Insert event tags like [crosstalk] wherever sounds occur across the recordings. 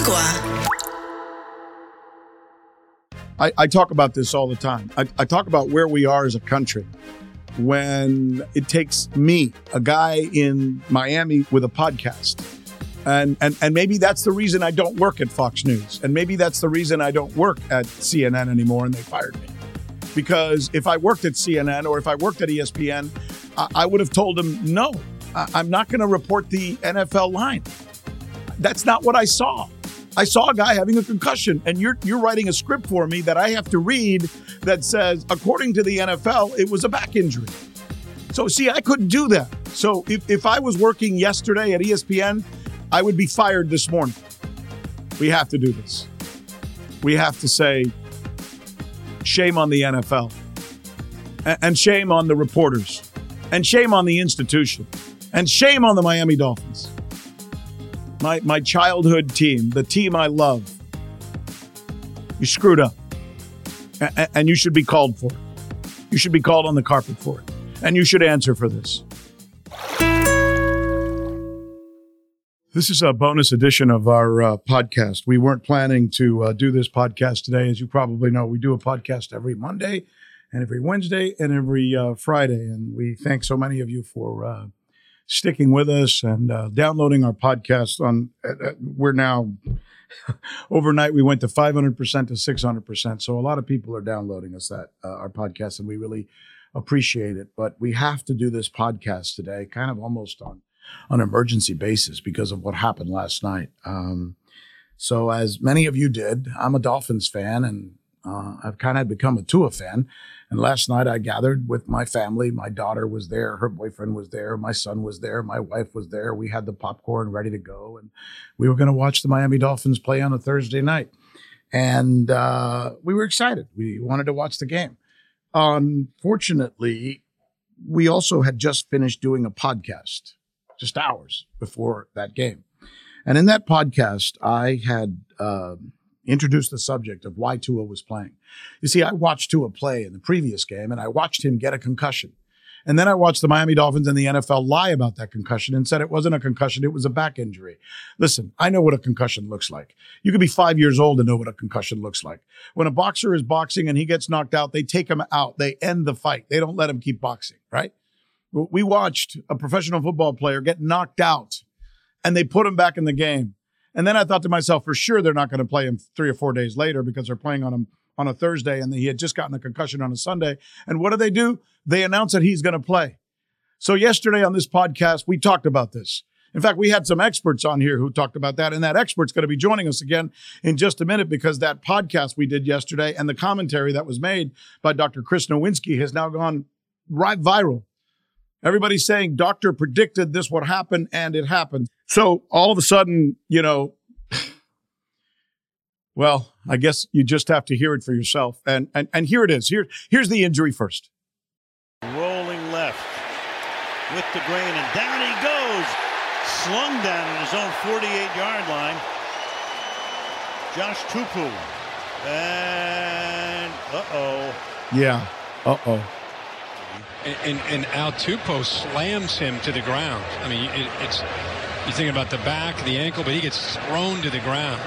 Agua. I, I talk about this all the time. I, I talk about where we are as a country when it takes me, a guy in Miami with a podcast. And, and and maybe that's the reason I don't work at Fox News. And maybe that's the reason I don't work at CNN anymore and they fired me. Because if I worked at CNN or if I worked at ESPN, I, I would have told them, no, I, I'm not going to report the NFL line. That's not what I saw. I saw a guy having a concussion, and you're you're writing a script for me that I have to read that says, according to the NFL, it was a back injury. So see, I couldn't do that. So if, if I was working yesterday at ESPN, I would be fired this morning. We have to do this. We have to say, shame on the NFL, and shame on the reporters, and shame on the institution, and shame on the Miami Dolphins my my childhood team, the team I love. You screwed up, A- and you should be called for it. You should be called on the carpet for it, and you should answer for this. This is a bonus edition of our uh, podcast. We weren't planning to uh, do this podcast today, as you probably know. We do a podcast every Monday, and every Wednesday, and every uh, Friday, and we thank so many of you for uh, sticking with us and uh, downloading our podcast on uh, we're now [laughs] overnight we went to 500% to 600% so a lot of people are downloading us that uh, our podcast and we really appreciate it. But we have to do this podcast today kind of almost on an emergency basis because of what happened last night. Um, so as many of you did i'm a dolphins fan and uh, i've kind of become a tua fan and last night I gathered with my family. My daughter was there, her boyfriend was there, my son was there, my wife was there. We had the popcorn ready to go, and we were going to watch the Miami Dolphins play on a Thursday night. And uh, we were excited. We wanted to watch the game. Unfortunately, we also had just finished doing a podcast just hours before that game. And in that podcast, I had. um introduced the subject of why Tua was playing. You see, I watched Tua play in the previous game and I watched him get a concussion. And then I watched the Miami Dolphins and the NFL lie about that concussion and said it wasn't a concussion, it was a back injury. Listen, I know what a concussion looks like. You could be five years old and know what a concussion looks like. When a boxer is boxing and he gets knocked out, they take him out, they end the fight, they don't let him keep boxing, right? We watched a professional football player get knocked out and they put him back in the game. And then I thought to myself, for sure they're not going to play him three or four days later because they're playing on him on a Thursday and he had just gotten a concussion on a Sunday. And what do they do? They announce that he's going to play. So yesterday on this podcast, we talked about this. In fact, we had some experts on here who talked about that, and that expert's going to be joining us again in just a minute because that podcast we did yesterday and the commentary that was made by Dr. Chris Nowinski has now gone right viral. Everybody's saying doctor predicted this would happen, and it happened. So all of a sudden, you know, well, I guess you just have to hear it for yourself. And and and here it is. Here here's the injury first. Rolling left with the grain, and down he goes. Slung down in his own 48 yard line. Josh Tupou. And uh oh. Yeah. Uh oh. And, and, and Al Tupou slams him to the ground. I mean, it, it's you think about the back, the ankle, but he gets thrown to the ground.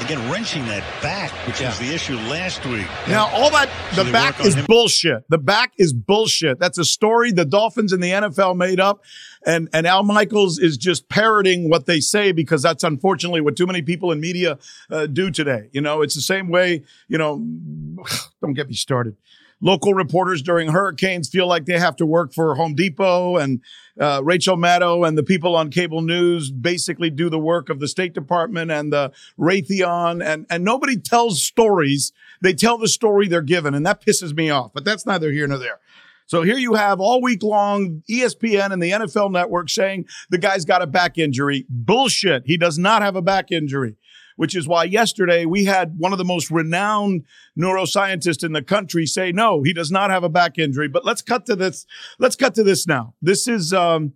Again, wrenching that back, which Yeah. was the issue last week. Now, all that, So the back is him? bullshit. The back is bullshit. That's a story the Dolphins and the NFL made up. And, and Al Michaels is just parroting what they say because that's unfortunately what too many people in media uh, do today. You know, it's the same way, you know, [sighs] don't get me started. Local reporters during hurricanes feel like they have to work for Home Depot and uh, Rachel Maddow and the people on cable news basically do the work of the State Department and the Raytheon and, and nobody tells stories. They tell the story they're given and that pisses me off, but that's neither here nor there. So here you have all week long ESPN and the NFL network saying the guy's got a back injury. Bullshit. He does not have a back injury, which is why yesterday we had one of the most renowned neuroscientists in the country say, no, he does not have a back injury. But let's cut to this. Let's cut to this now. This is, um,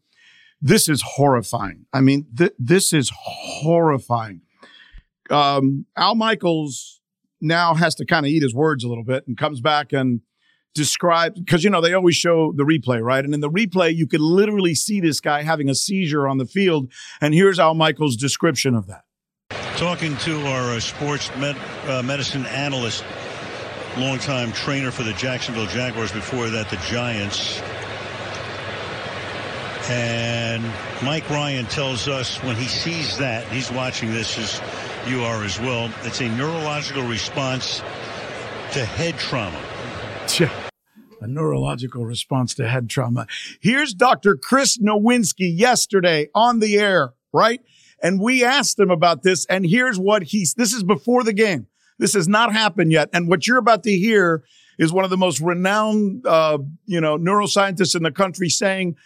this is horrifying. I mean, th- this is horrifying. Um, Al Michaels now has to kind of eat his words a little bit and comes back and describes because you know they always show the replay, right? And in the replay, you could literally see this guy having a seizure on the field. And here's Al Michaels' description of that. Talking to our uh, sports med- uh, medicine analyst, longtime trainer for the Jacksonville Jaguars, before that, the Giants. And Mike Ryan tells us when he sees that, he's watching this as you are as well, it's a neurological response to head trauma. Yeah. A neurological response to head trauma. Here's Dr. Chris Nowinski yesterday on the air, right? And we asked him about this, and here's what he's this is before the game. This has not happened yet. And what you're about to hear is one of the most renowned, uh, you know, neuroscientists in the country saying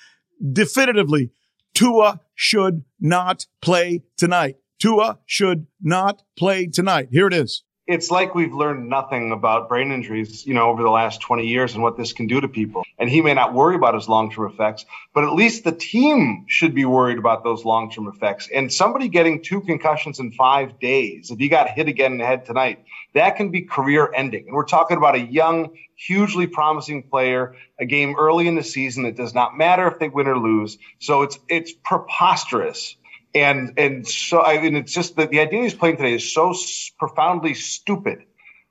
definitively Tua should not play tonight. Tua should not play tonight. Here it is it's like we've learned nothing about brain injuries, you know, over the last 20 years and what this can do to people. And he may not worry about his long-term effects, but at least the team should be worried about those long-term effects. And somebody getting two concussions in five days, if he got hit again in the head tonight, that can be career ending. And we're talking about a young, hugely promising player, a game early in the season. It does not matter if they win or lose. So it's it's preposterous and and so I mean it's just that the idea he's playing today is so profoundly stupid.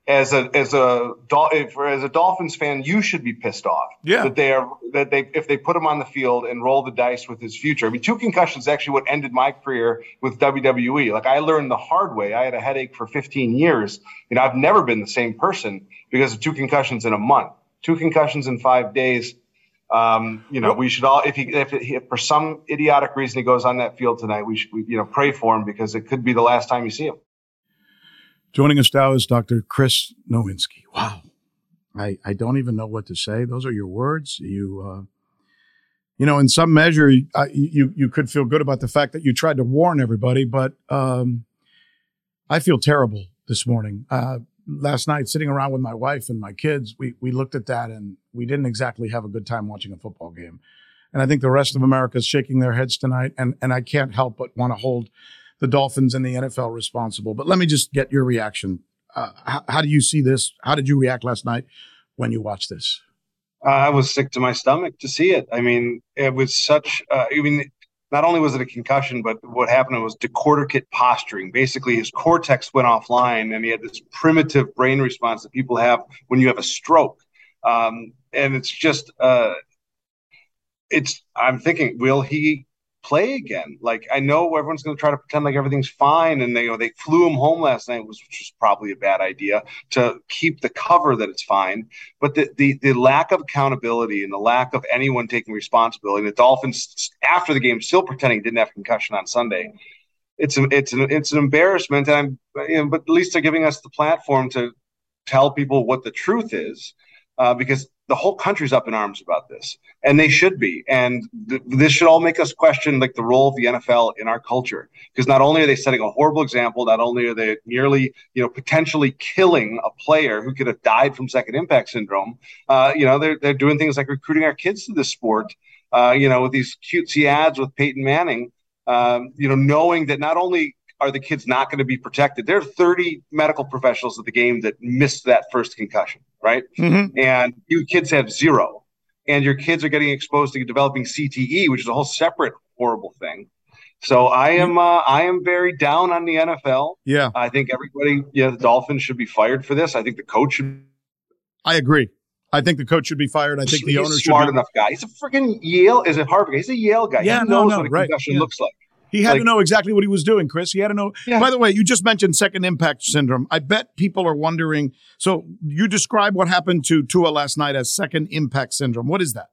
As a as a as a Dolphins fan, you should be pissed off. Yeah. That they are that they if they put him on the field and roll the dice with his future. I mean, two concussions actually what ended my career with WWE. Like I learned the hard way. I had a headache for 15 years. You know, I've never been the same person because of two concussions in a month. Two concussions in five days um, you know, we should all, if he, if, if, for some idiotic reason he goes on that field tonight, we should, we, you know, pray for him because it could be the last time you see him. Joining us now is Dr. Chris Nowinski. Wow. I, I don't even know what to say. Those are your words. You, uh, you know, in some measure, uh, you, you could feel good about the fact that you tried to warn everybody, but, um, I feel terrible this morning. Uh, last night sitting around with my wife and my kids, we we looked at that and we didn't exactly have a good time watching a football game. And I think the rest of America is shaking their heads tonight. And and I can't help but want to hold the Dolphins and the NFL responsible. But let me just get your reaction. Uh, how, how, do you see this? How did you react last night when you watched this? Uh, I was sick to my stomach to see it. I mean, it was such. Uh, I mean, not only was it a concussion, but what happened was decorticate posturing. Basically, his cortex went offline, and he had this primitive brain response that people have when you have a stroke. Um, and it's just, uh, it's. I'm thinking, will he play again. Like I know everyone's going to try to pretend like everything's fine, and they you know they flew him home last night, which was probably a bad idea to keep the cover that it's fine. But the the, the lack of accountability and the lack of anyone taking responsibility, the Dolphins after the game still pretending didn't have concussion on Sunday. It's an it's an it's an embarrassment, and I'm you know, but at least they're giving us the platform to tell people what the truth is, uh, because the whole country's up in arms about this, and they should be. And th- this should all make us question like the role of the NFL in our culture, because not only are they setting a horrible example, not only are they nearly, you know, potentially killing a player who could have died from second impact syndrome. Uh, you know, they're they're doing things like recruiting our kids to this sport. Uh, you know, with these cutesy ads with Peyton Manning. Um, you know, knowing that not only are the kids not going to be protected? There are 30 medical professionals at the game that missed that first concussion, right? Mm-hmm. And you kids have zero. And your kids are getting exposed to developing CTE, which is a whole separate horrible thing. So I am uh, I am very down on the NFL. Yeah, I think everybody, yeah, the Dolphins should be fired for this. I think the coach should. I agree. I think the coach should be fired. I think the owner should smart be... enough guy. He's a freaking Yale. Is it Harvard? He's a Yale guy. Yeah, he no, knows no, what a right. concussion yeah. looks like. He had like, to know exactly what he was doing, Chris. He had to know. Yeah. By the way, you just mentioned second impact syndrome. I bet people are wondering. So you describe what happened to Tua last night as second impact syndrome. What is that?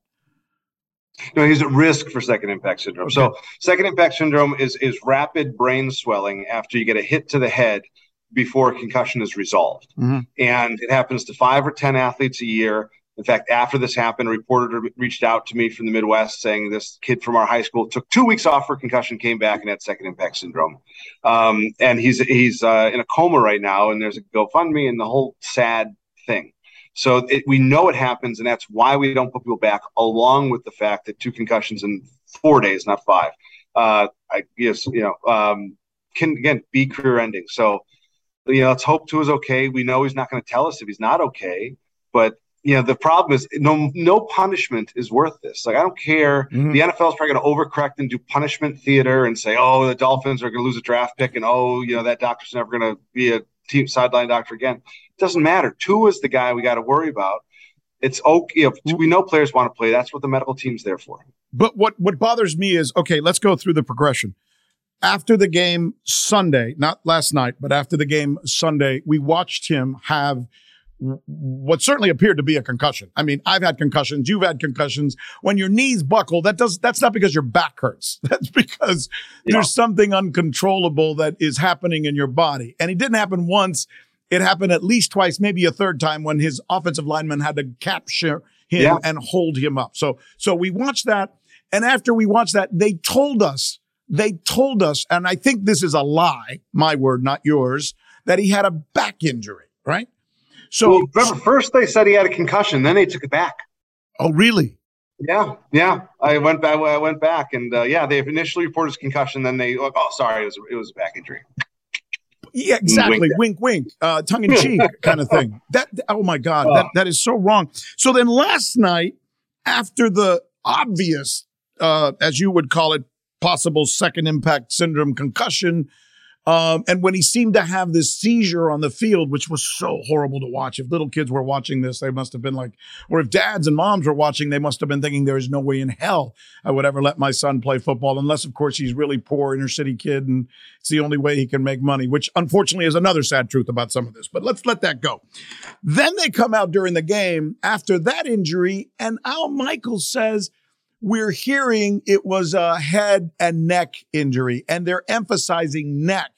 No, he's at risk for second impact syndrome. Okay. So second impact syndrome is is rapid brain swelling after you get a hit to the head before concussion is resolved. Mm-hmm. And it happens to five or 10 athletes a year. In fact, after this happened, a reporter reached out to me from the Midwest saying this kid from our high school took two weeks off for concussion, came back and had second impact syndrome, um, and he's he's uh, in a coma right now. And there's a GoFundMe and the whole sad thing. So it, we know it happens, and that's why we don't put people back. Along with the fact that two concussions in four days, not five, uh, I guess you know um, can again be career ending. So you know, let's hope Tua is okay. We know he's not going to tell us if he's not okay, but you know, the problem is no no punishment is worth this. Like I don't care. Mm-hmm. The NFL is probably going to overcorrect and do punishment theater and say, oh, the Dolphins are going to lose a draft pick, and oh, you know that doctor's never going to be a team sideline doctor again. It doesn't matter. Tua is the guy we got to worry about. It's okay if we know players want to play. That's what the medical team's there for. But what what bothers me is okay. Let's go through the progression. After the game Sunday, not last night, but after the game Sunday, we watched him have what certainly appeared to be a concussion. I mean, I've had concussions, you've had concussions. When your knees buckle, that does that's not because your back hurts. [laughs] That's because yeah. there's something uncontrollable that is happening in your body. And it didn't happen once. It happened at least twice, maybe a third time when his offensive lineman had to capture him yeah. and hold him up. So so we watched that and after we watched that, they told us, they told us, and I think this is a lie, my word, not yours, that he had a back injury, right? So well, remember, first they said he had a concussion, then they took it back. Oh, really? Yeah, yeah. I went back. I went back, and uh, yeah, they initially reported his concussion. Then they, oh, sorry, it was it was a back injury. Yeah, exactly. Wink, wink, wink uh, tongue in cheek [laughs] kind of thing. That. Oh my God, oh. that that is so wrong. So then last night, after the obvious, uh, as you would call it, possible second impact syndrome concussion um, and when he seemed to have this seizure on the field, which was so horrible to watch. If little kids were watching this, they must have been like, or if dads and moms were watching, they must have been thinking there is no way in hell I would ever let my son play football, unless, of course, he's really poor inner city kid and it's the only way he can make money, which unfortunately is another sad truth about some of this. But let's let that go. Then they come out during the game after that injury, and Al Michaels says, we're hearing it was a head and neck injury, and they're emphasizing neck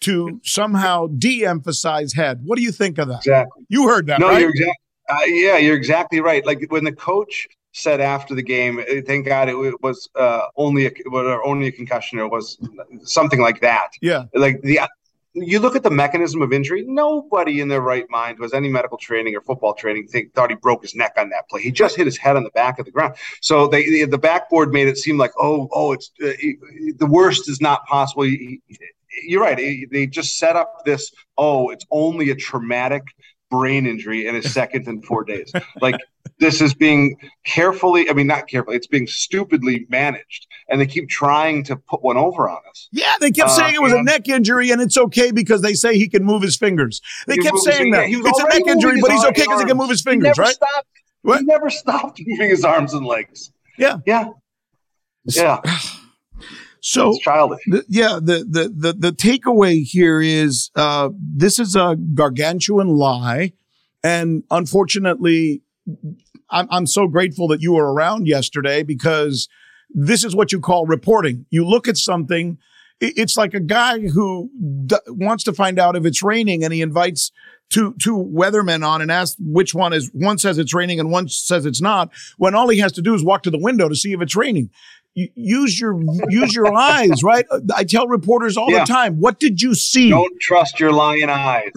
to somehow de-emphasize head. What do you think of that? Exactly. You heard that, no, right? You're exactly, uh, yeah, you're exactly right. Like when the coach said after the game, uh, thank God it was uh, only a only a concussion or was something like that. Yeah, like the you look at the mechanism of injury, nobody in their right mind who has any medical training or football training think, thought he broke his neck on that play. He just hit his head on the back of the ground. So they, the backboard made it seem like, oh, oh, it's uh, the worst is not possible. You're right. They just set up this, oh, it's only a traumatic brain injury in a [laughs] second in four days. Like this is being carefully, I mean, not carefully, it's being stupidly managed. And they keep trying to put one over on us. Yeah, they kept uh, saying it was a neck injury and it's okay because they say he can move his fingers. They kept saying that. It's a neck injury, but he's okay because he can move his fingers, right? Stopped, what? He never stopped moving his arms and legs. Yeah. Yeah. Yeah. [sighs] So it's childish. The, yeah, the, the the the takeaway here is uh, this is a gargantuan lie, and unfortunately, I'm I'm so grateful that you were around yesterday because this is what you call reporting. You look at something. It's like a guy who d- wants to find out if it's raining, and he invites two two weathermen on and asks which one is. One says it's raining, and one says it's not. When all he has to do is walk to the window to see if it's raining use your use your eyes, right? I tell reporters all yeah. the time, what did you see? Don't trust your lying eyes.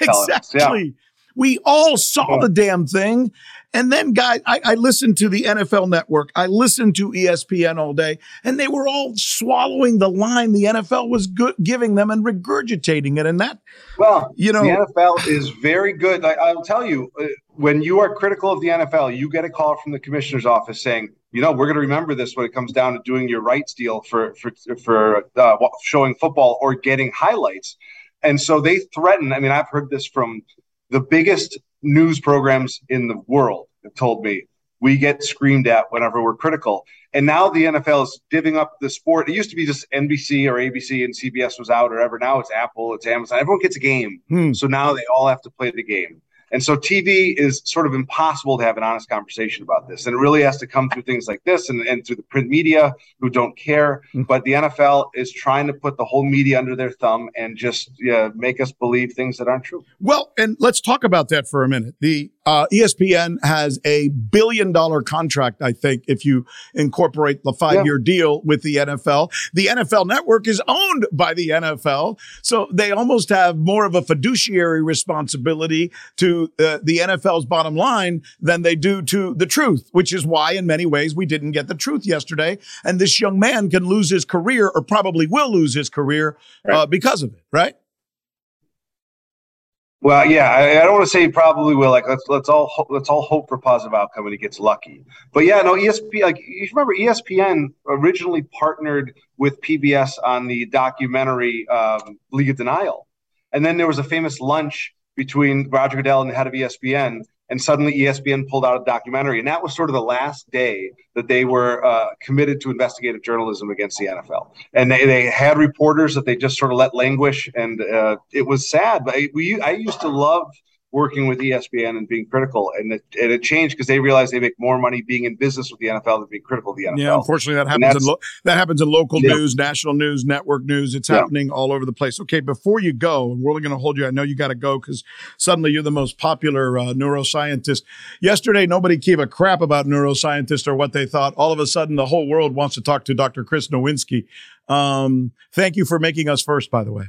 exactly. Yeah. We all saw the damn thing. And then, guys, I, I, listened to the NFL network. I listened to ESPN all day, and they were all swallowing the line the NFL was good, giving them and regurgitating it. And that, well, you know, the NFL is very good. I, will tell you, uh, when you are critical of the NFL, you get a call from the commissioner's office saying, you know, we're going to remember this when it comes down to doing your rights deal for for for uh, showing football or getting highlights. And so they threaten. I mean, I've heard this from the biggest news programs in the world have told me we get screamed at whenever we're critical. And now the NFL is divvying up the sport. It used to be just NBC or ABC and CBS was out or ever. Now it's Apple, it's Amazon. Everyone gets a game. Hmm. So now they all have to play the game. And so TV is sort of impossible to have an honest conversation about this. And it really has to come through things like this and, and through the print media who don't care. Mm-hmm. But the NFL is trying to put the whole media under their thumb and just uh, make us believe things that aren't true. Well, and let's talk about that for a minute. The uh, ESPN has a billion dollar contract, I think, if you incorporate the five year yeah. deal with the NFL. The NFL network is owned by the NFL. So they almost have more of a fiduciary responsibility to uh, the NFL's bottom line than they do to the truth, which is why, in many ways, we didn't get the truth yesterday. And this young man can lose his career or probably will lose his career uh, because of it, right? Well, yeah, I, I don't want to say he probably will. Like, let's let's all ho- let's all hope for positive outcome when he gets lucky. But yeah, no, ESPN. Like, you remember ESPN originally partnered with PBS on the documentary um, League of Denial, and then there was a famous lunch between Roger Goodell and the head of ESPN, and suddenly ESPN pulled out a documentary, and that was sort of the last day that they were uh, committed to investigative journalism against the NFL. And they, they had reporters that they just sort of let languish, and uh, it was sad. But I, we, I used to love working with ESPN and being critical, and it, and it changed because they realized they make more money being in business with the NFL than being critical of the NFL. Yeah, unfortunately, that happens. In lo- that happens in local yeah. news, national news, network news. It's yeah. happening all over the place. Okay, before you go, we're only going to hold you. I know you got to go because suddenly you're the most popular uh, neuroscientist. Yesterday, nobody gave a crap about neuroscientists or what they thought. All of a sudden, the whole world wants to talk to Dr. Chris Nowinski. Um, thank you for making us first, by the way.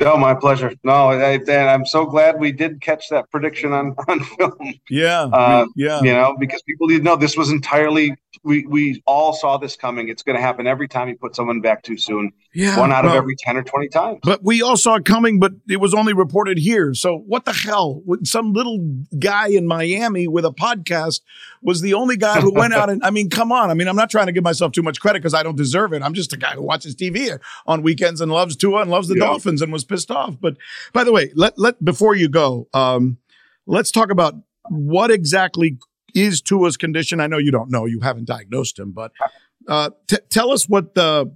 Oh, my pleasure. No, I, and I'm so glad we did catch that prediction on, [laughs] on film. Yeah, uh, yeah. You know, because people need to know this was entirely. We we all saw this coming. It's going to happen every time you put someone back too soon. Yeah, one out well, of every ten or twenty times. But we all saw it coming, but it was only reported here. So what the hell? Some little guy in Miami with a podcast was the only guy who went out and. I mean, come on. I mean, I'm not trying to give myself too much credit because I don't deserve it. I'm just a guy who watches TV on weekends and loves Tua and loves the yeah. Dolphins and was pissed off. But by the way, let let before you go, um, let's talk about what exactly is Tua's condition. I know you don't know; you haven't diagnosed him, but uh, t- tell us what the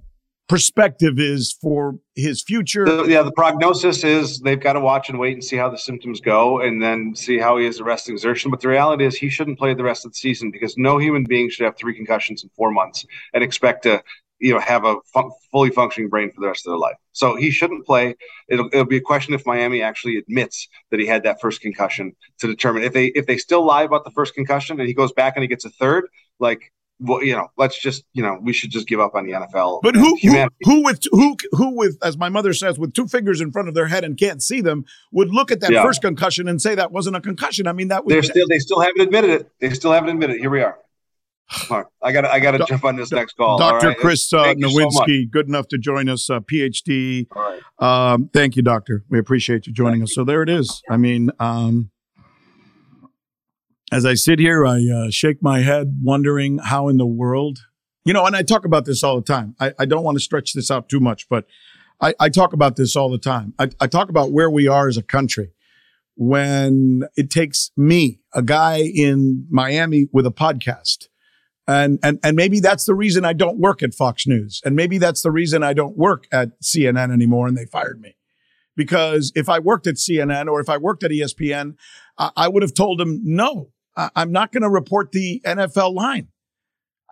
perspective is for his future. Yeah, the prognosis is they've got to watch and wait and see how the symptoms go, and then see how he is the rest of exertion. But the reality is, he shouldn't play the rest of the season because no human being should have three concussions in four months and expect to you know have a fun- fully functioning brain for the rest of their life. So he shouldn't play. It'll, it'll be a question if Miami actually admits that he had that first concussion to determine if they if they still lie about the first concussion and he goes back and he gets a third. Like, well, you know, let's just you know we should just give up on the NFL. But who who, who with who who with as my mother says with two fingers in front of their head and can't see them would look at that yeah. first concussion and say that wasn't a concussion. I mean that was they're still they still haven't admitted it. They still haven't admitted it. Here we are. I got I got to jump on this next call. Dr. Right? Chris uh, Nowinski, so good enough to join us, uh, PhD. Um, thank you, Doctor. We appreciate you joining thank us. You. So there it is. I mean, um, as I sit here, I uh, shake my head, wondering how in the world, you know, and I talk about this all the time. I, I don't want to stretch this out too much, but I, I talk about this all the time. I, I talk about where we are as a country when it takes me, a guy in Miami with a podcast and, and, and maybe that's the reason I don't work at Fox News. And maybe that's the reason I don't work at CNN anymore and they fired me. Because if I worked at CNN or if I worked at ESPN, I, I would have told them, no, I, I'm not going to report the NFL line.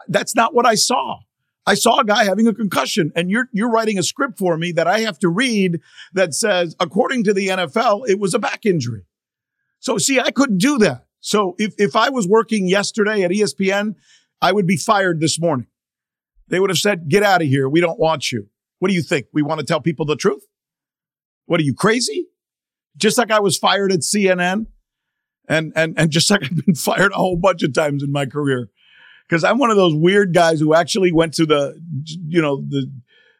That's not what I saw. I saw a guy having a concussion and you're, you're writing a script for me that I have to read that says, according to the NFL, it was a back injury. So see, I couldn't do that. So if, if I was working yesterday at ESPN I would be fired this morning. They would have said, get out of here. We don't want you. What do you think? We want to tell people the truth? What are you crazy? Just like I was fired at CNN and, and, and just like [laughs] I've been fired a whole bunch of times in my career. Cause I'm one of those weird guys who actually went to the, you know, the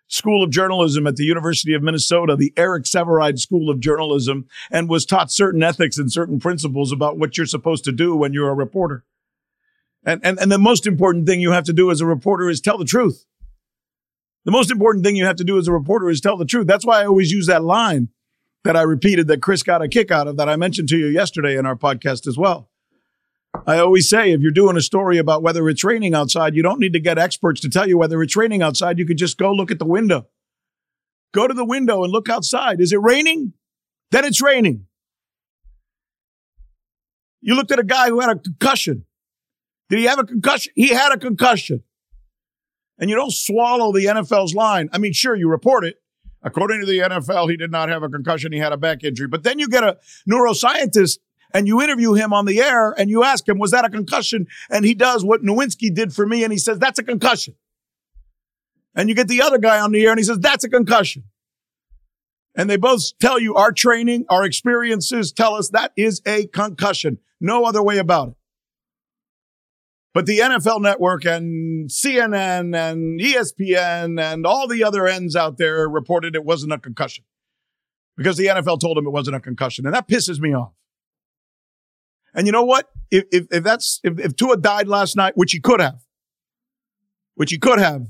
School of Journalism at the University of Minnesota, the Eric Sevareid School of Journalism, and was taught certain ethics and certain principles about what you're supposed to do when you're a reporter. And, and, and the most important thing you have to do as a reporter is tell the truth. The most important thing you have to do as a reporter is tell the truth. That's why I always use that line that I repeated that Chris got a kick out of that I mentioned to you yesterday in our podcast as well. I always say if you're doing a story about whether it's raining outside, you don't need to get experts to tell you whether it's raining outside. You could just go look at the window. Go to the window and look outside. Is it raining? Then it's raining. You looked at a guy who had a concussion. Did he have a concussion? He had a concussion. And you don't swallow the NFL's line. I mean, sure, you report it. According to the NFL, he did not have a concussion. He had a back injury. But then you get a neuroscientist and you interview him on the air and you ask him, was that a concussion? And he does what Nowinski did for me. And he says, that's a concussion. And you get the other guy on the air and he says, that's a concussion. And they both tell you our training, our experiences tell us that is a concussion. No other way about it. But the NFL network and CNN and ESPN and all the other ends out there reported it wasn't a concussion. because the NFL told him it wasn't a concussion. And that pisses me off. And you know what? If, if, if that's, if, if Tua died last night, which he could have, which he could have,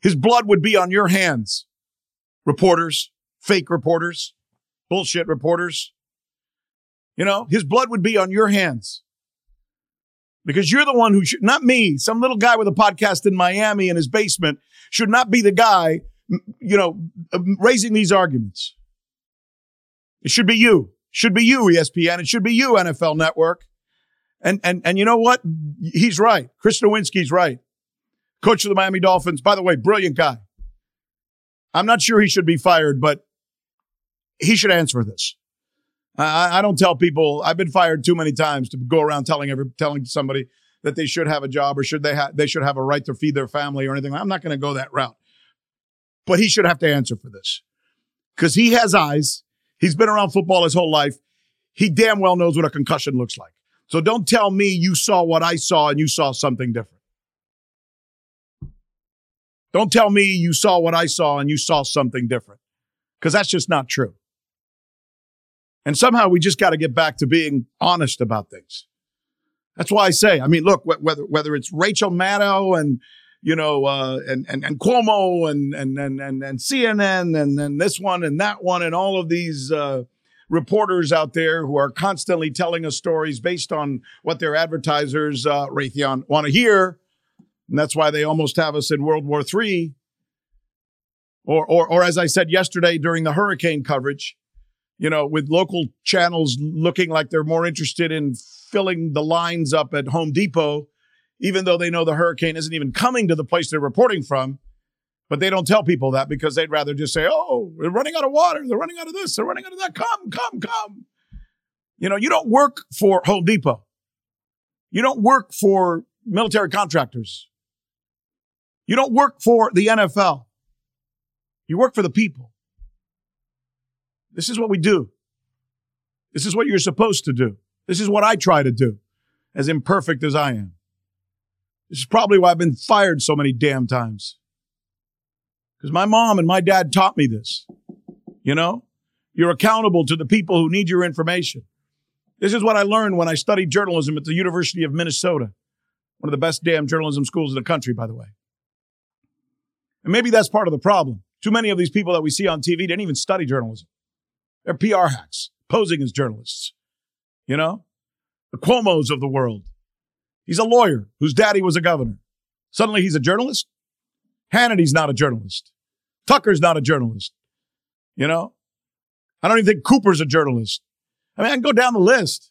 his blood would be on your hands. Reporters, fake reporters, bullshit reporters. You know, his blood would be on your hands because you're the one who should, not me, some little guy with a podcast in Miami in his basement should not be the guy, you know, uh, raising these arguments. It should be you. It Should be you, ESPN. It should be you, NFL Network. And and and you know what? He's right. Chris Nowinski's right. Coach of the Miami Dolphins. By the way, brilliant guy. I'm not sure he should be fired, but he should answer this. I, I don't tell people I've been fired too many times to go around telling every telling somebody that they should have a job or should they have they should have a right to feed their family or anything. I'm not going to go that route. But he should have to answer for this. Cuz he has eyes. He's been around football his whole life. He damn well knows what a concussion looks like. So don't tell me you saw what I saw and you saw something different. Don't tell me you saw what I saw and you saw something different because that's just not true. And somehow we just got to get back to being honest about things. That's why I say, I mean, look, whether whether it's Rachel Maddow and you know, uh, and, and and Cuomo and and and and, and CNN and and this one and that one and all of these uh, reporters out there who are constantly telling us stories based on what their advertisers, uh, Raytheon, want to hear, and that's why they almost have us in World War III. Or, or, or as I said yesterday during the hurricane coverage, you know, with local channels looking like they're more interested in filling the lines up at Home Depot, even though they know the hurricane isn't even coming to the place they're reporting from. But they don't tell people that because they'd rather just say, oh, they're running out of water. They're running out of this. They're running out of that. Come, come, come. You know, you don't work for Home Depot. You don't work for military contractors. You don't work for the NFL. You work for the people. This is what we do. This is what you're supposed to do. This is what I try to do, as imperfect as I am. This is probably why I've been fired so many damn times. Because my mom and my dad taught me this. You know, you're accountable to the people who need your information. This is what I learned when I studied journalism at the University of Minnesota, one of the best damn journalism schools in the country, by the way. And maybe that's part of the problem. Too many of these people that we see on TV didn't even study journalism. They're PR hacks, posing as journalists. You know, the Cuomo's of the world. He's a lawyer whose daddy was a governor. Suddenly he's a journalist. Hannity's not a journalist. Tucker's not a journalist. You know, I don't even think Cooper's a journalist. I mean, I can go down the list.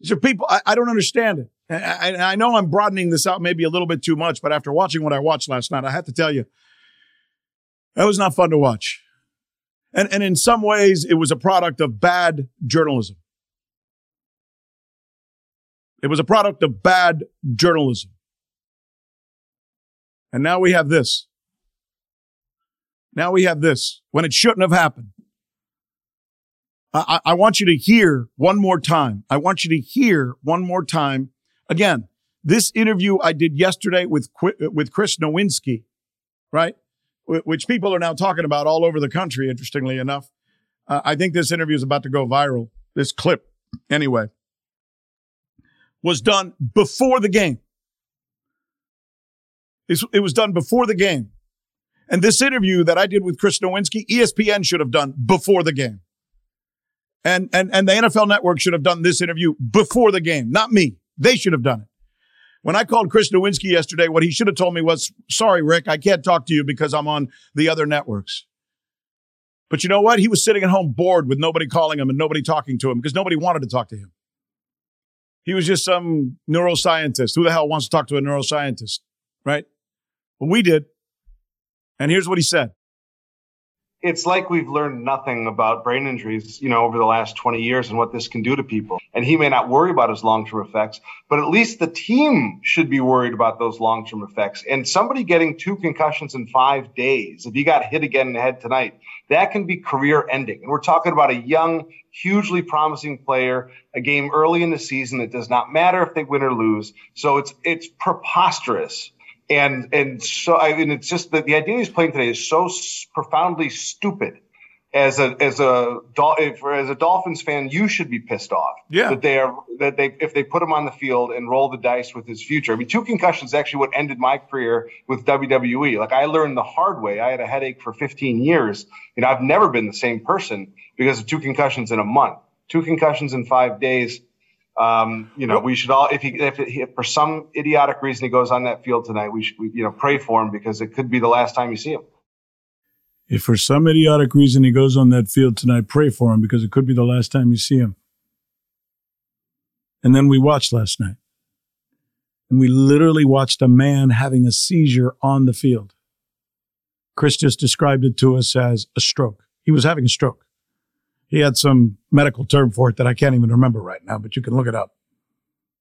These are people, I, I don't understand it. And I, I know I'm broadening this out maybe a little bit too much, but after watching what I watched last night, I have to tell you, that was not fun to watch. And, and in some ways, it was a product of bad journalism. It was a product of bad journalism. And now we have this. Now we have this when it shouldn't have happened. I, I, want you to hear one more time. I want you to hear one more time. Again, this interview I did yesterday with, with Chris Nowinski, right? Which people are now talking about all over the country, interestingly enough. Uh, I think this interview is about to go viral. This clip, anyway, was done before the game. it was done before the game. And this interview that I did with Chris Nowinski, ESPN should have done before the game. And, and, and the NFL network should have done this interview before the game, not me. They should have done it. When I called Chris Nowinski yesterday, what he should have told me was, sorry, Rick, I can't talk to you because I'm on the other networks. But you know what? He was sitting at home bored with nobody calling him and nobody talking to him because nobody wanted to talk to him. He was just some neuroscientist. Who the hell wants to talk to a neuroscientist? Right? Well, we did. And here's what he said it's like we've learned nothing about brain injuries, you know, over the last 20 years and what this can do to people. And he may not worry about his long-term effects, but at least the team should be worried about those long-term effects. And somebody getting two concussions in five days, if he got hit again in the head tonight, that can be career ending. And we're talking about a young, hugely promising player, a game early in the season. It does not matter if they win or lose. So it's, it's preposterous and and so I mean it's just that the idea he's playing today is so profoundly stupid, as a as a as a Dolphins fan, you should be pissed off. Yeah. That they are that they if they put him on the field and roll the dice with his future. I mean, two concussions actually what ended my career with WWE. Like I learned the hard way. I had a headache for 15 years. You know, I've never been the same person because of two concussions in a month, two concussions in five days. Um, you know, we should all, if he, if, if, for some idiotic reason he goes on that field tonight, we should, we, you know, pray for him because it could be the last time you see him. If for some idiotic reason he goes on that field tonight, pray for him because it could be the last time you see him. And then we watched last night. And we literally watched a man having a seizure on the field. Chris just described it to us as a stroke. He was having a stroke. He had some medical term for it that I can't even remember right now, but you can look it up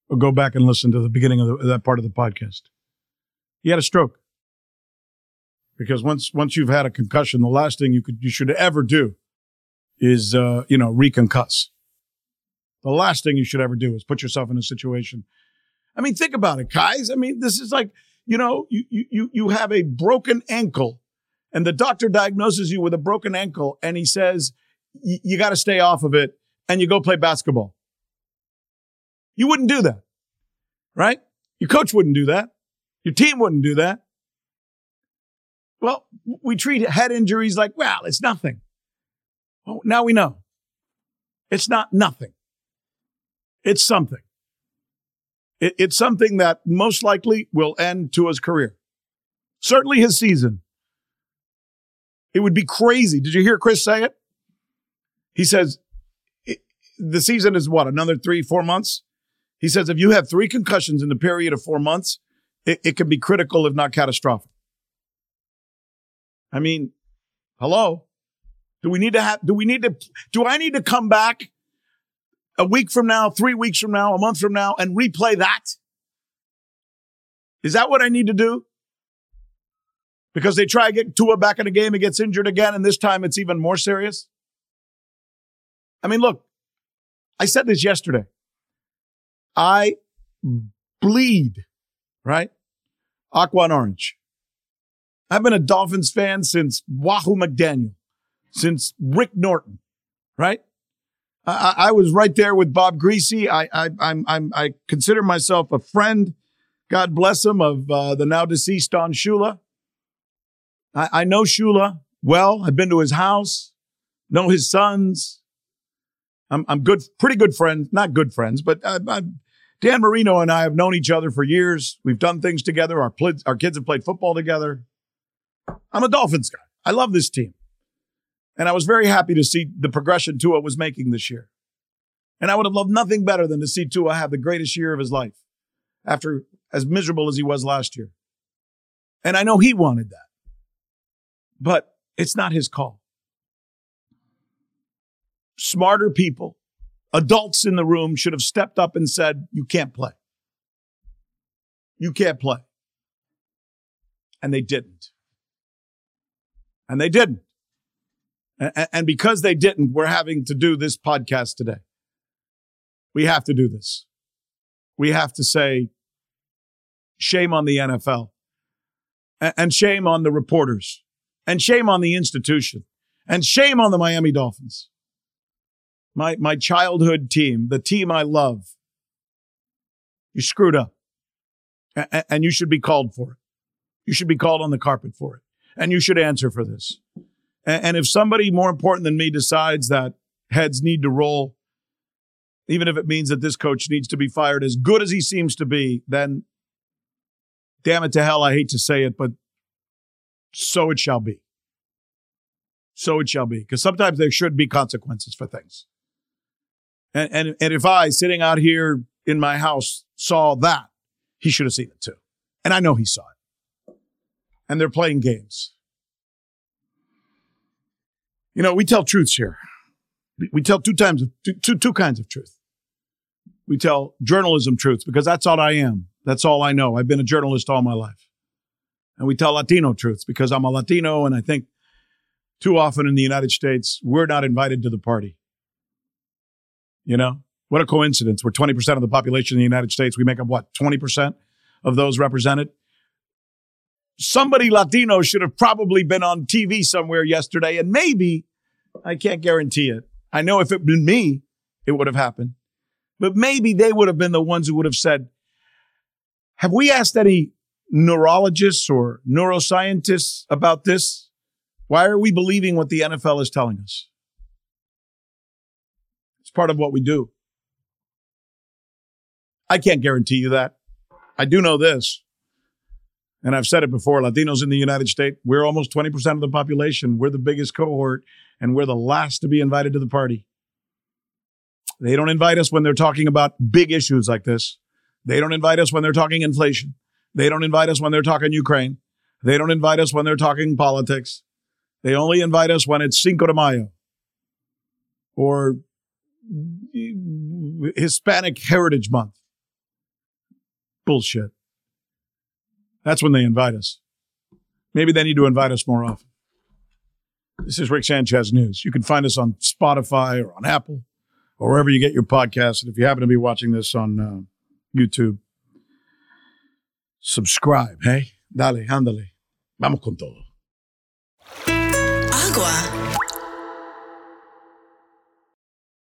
or go back and listen to the beginning of the, that part of the podcast. He had a stroke because once once you've had a concussion, the last thing you could you should ever do is uh, you know reconcuss. The last thing you should ever do is put yourself in a situation. I mean, think about it, guys. I mean, this is like you know you you you have a broken ankle, and the doctor diagnoses you with a broken ankle, and he says you got to stay off of it, and you go play basketball. You wouldn't do that, right? Your coach wouldn't do that. Your team wouldn't do that. Well, we treat head injuries like, well, it's nothing. Well, now we know. It's not nothing. It's something. It, it's something that most likely will end to his career. Certainly his season. It would be crazy. Did you hear Chris say it? He says the season is what, another three, four months? He says if you have three concussions in the period of four months, it, it can be critical, if not catastrophic. I mean, hello. Do we need to have, do we need to, do I need to come back a week from now, three weeks from now, a month from now and replay that? Is that what I need to do? Because they try to get Tua back in the game and gets injured again, and this time it's even more serious? I mean, look, I said this yesterday. I bleed, right? Aqua and orange. I've been a Dolphins fan since Wahoo McDaniel, since Rick Norton, right? I, I was right there with Bob Griese. I, I, I'm, I'm, I consider myself a friend, God bless him, of uh, the now deceased Don Shula. I, I know Shula well. I've been to his house, know his sons. I'm, I'm good, pretty good friends, not good friends, but I, I, Dan Marino and I have known each other for years. We've done things together. Our, pl- our kids have played football together. I'm a Dolphins guy. I love this team. And I was very happy to see the progression Tua was making this year. And I would have loved nothing better than to see Tua have the greatest year of his life after as miserable as he was last year. And I know he wanted that. But it's not his call. Smarter people, adults in the room should have stepped up and said, You can't play. You can't play. And they didn't. And they didn't. And because they didn't, we're having to do this podcast today. We have to do this. We have to say, shame on the NFL and shame on the reporters and shame on the institution and shame on the Miami Dolphins. My, my childhood team, the team I love. You screwed up and you should be called for it. You should be called on the carpet for it and you should answer for this. And, if somebody more important than me decides that heads need to roll, even if it means that this coach needs to be fired, as good as he seems to be, then damn it to hell, I hate to say it, but so it shall be. So it shall be. Because sometimes there should be consequences for things. And, and, and if I, sitting out here in my house, saw that, he should have seen it too. And I know he saw it and they're playing games. You know, we tell truths here. We tell two times, two, two, two kinds of truth. We tell journalism truths because that's all I am. That's all I know. I've been a journalist all my life. And we tell Latino truths because I'm a Latino and I think too often in the United States, we're not invited to the party. You know, what a coincidence. We're 20% of the population in the United States. We make up what, 20% of those represented? somebody Latino should have probably been on TV somewhere yesterday and maybe I can't guarantee it. I know if it had been me, it would have happened. But maybe they would have been the ones who would have said, Have we asked any neurologists or neuroscientists about this? Why are we believing what the NFL is telling us? Part of what we do. I can't guarantee you that. I do know this. And I've said it before Latinos in the United States, we're almost 20% of the population. We're the biggest cohort, and we're the last to be invited to the party. They don't invite us when they're talking about big issues like this. They don't invite us when they're talking inflation. They don't invite us when they're talking Ukraine. They don't invite us when they're talking politics. They only invite us when it's Cinco de Mayo or Hispanic Heritage Month. Bullshit. That's when they invite us. Maybe they need to invite us more often. This is Rick Sanchez News. You can find us on Spotify or on Apple or wherever you get your podcasts. And if you happen to be watching this on uh, YouTube, subscribe, hey? Dale, ándale. Vamos con todo. Agua